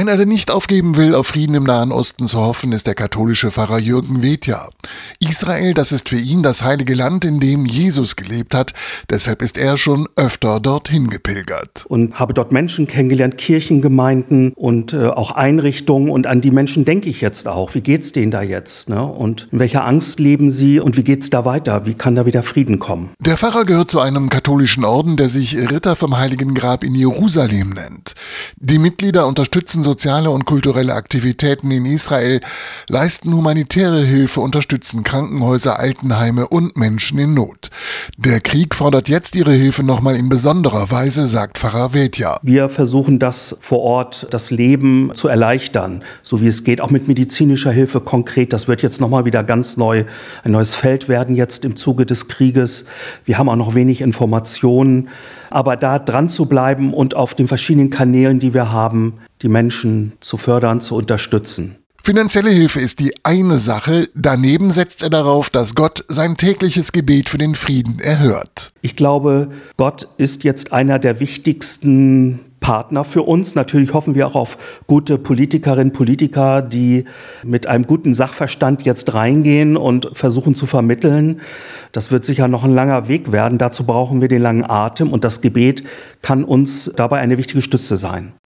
Einer, der nicht aufgeben will, auf Frieden im Nahen Osten zu hoffen, ist der katholische Pfarrer Jürgen Wetja. Israel, das ist für ihn das heilige Land, in dem Jesus gelebt hat. Deshalb ist er schon öfter dorthin gepilgert. Und habe dort Menschen kennengelernt, Kirchengemeinden und äh, auch Einrichtungen. Und an die Menschen denke ich jetzt auch. Wie geht's denen da jetzt? Ne? Und in welcher Angst leben sie und wie geht's da weiter? Wie kann da wieder Frieden kommen? Der Pfarrer gehört zu einem katholischen Orden, der sich Ritter vom Heiligen Grab in Jerusalem nennt. Die Mitglieder unterstützen unterstützen soziale und kulturelle Aktivitäten in Israel, leisten humanitäre Hilfe, unterstützen Krankenhäuser, Altenheime und Menschen in Not. Der Krieg fordert jetzt ihre Hilfe nochmal in besonderer Weise, sagt Pfarrer Vetja. Wir versuchen das vor Ort, das Leben zu erleichtern, so wie es geht, auch mit medizinischer Hilfe konkret. Das wird jetzt nochmal wieder ganz neu, ein neues Feld werden jetzt im Zuge des Krieges. Wir haben auch noch wenig Informationen, aber da dran zu bleiben und auf den verschiedenen Kanälen, die wir haben, die Menschen zu fördern, zu unterstützen. Finanzielle Hilfe ist die eine Sache, daneben setzt er darauf, dass Gott sein tägliches Gebet für den Frieden erhört. Ich glaube, Gott ist jetzt einer der wichtigsten Partner für uns. Natürlich hoffen wir auch auf gute Politikerinnen, Politiker, die mit einem guten Sachverstand jetzt reingehen und versuchen zu vermitteln. Das wird sicher noch ein langer Weg werden. Dazu brauchen wir den langen Atem und das Gebet kann uns dabei eine wichtige Stütze sein.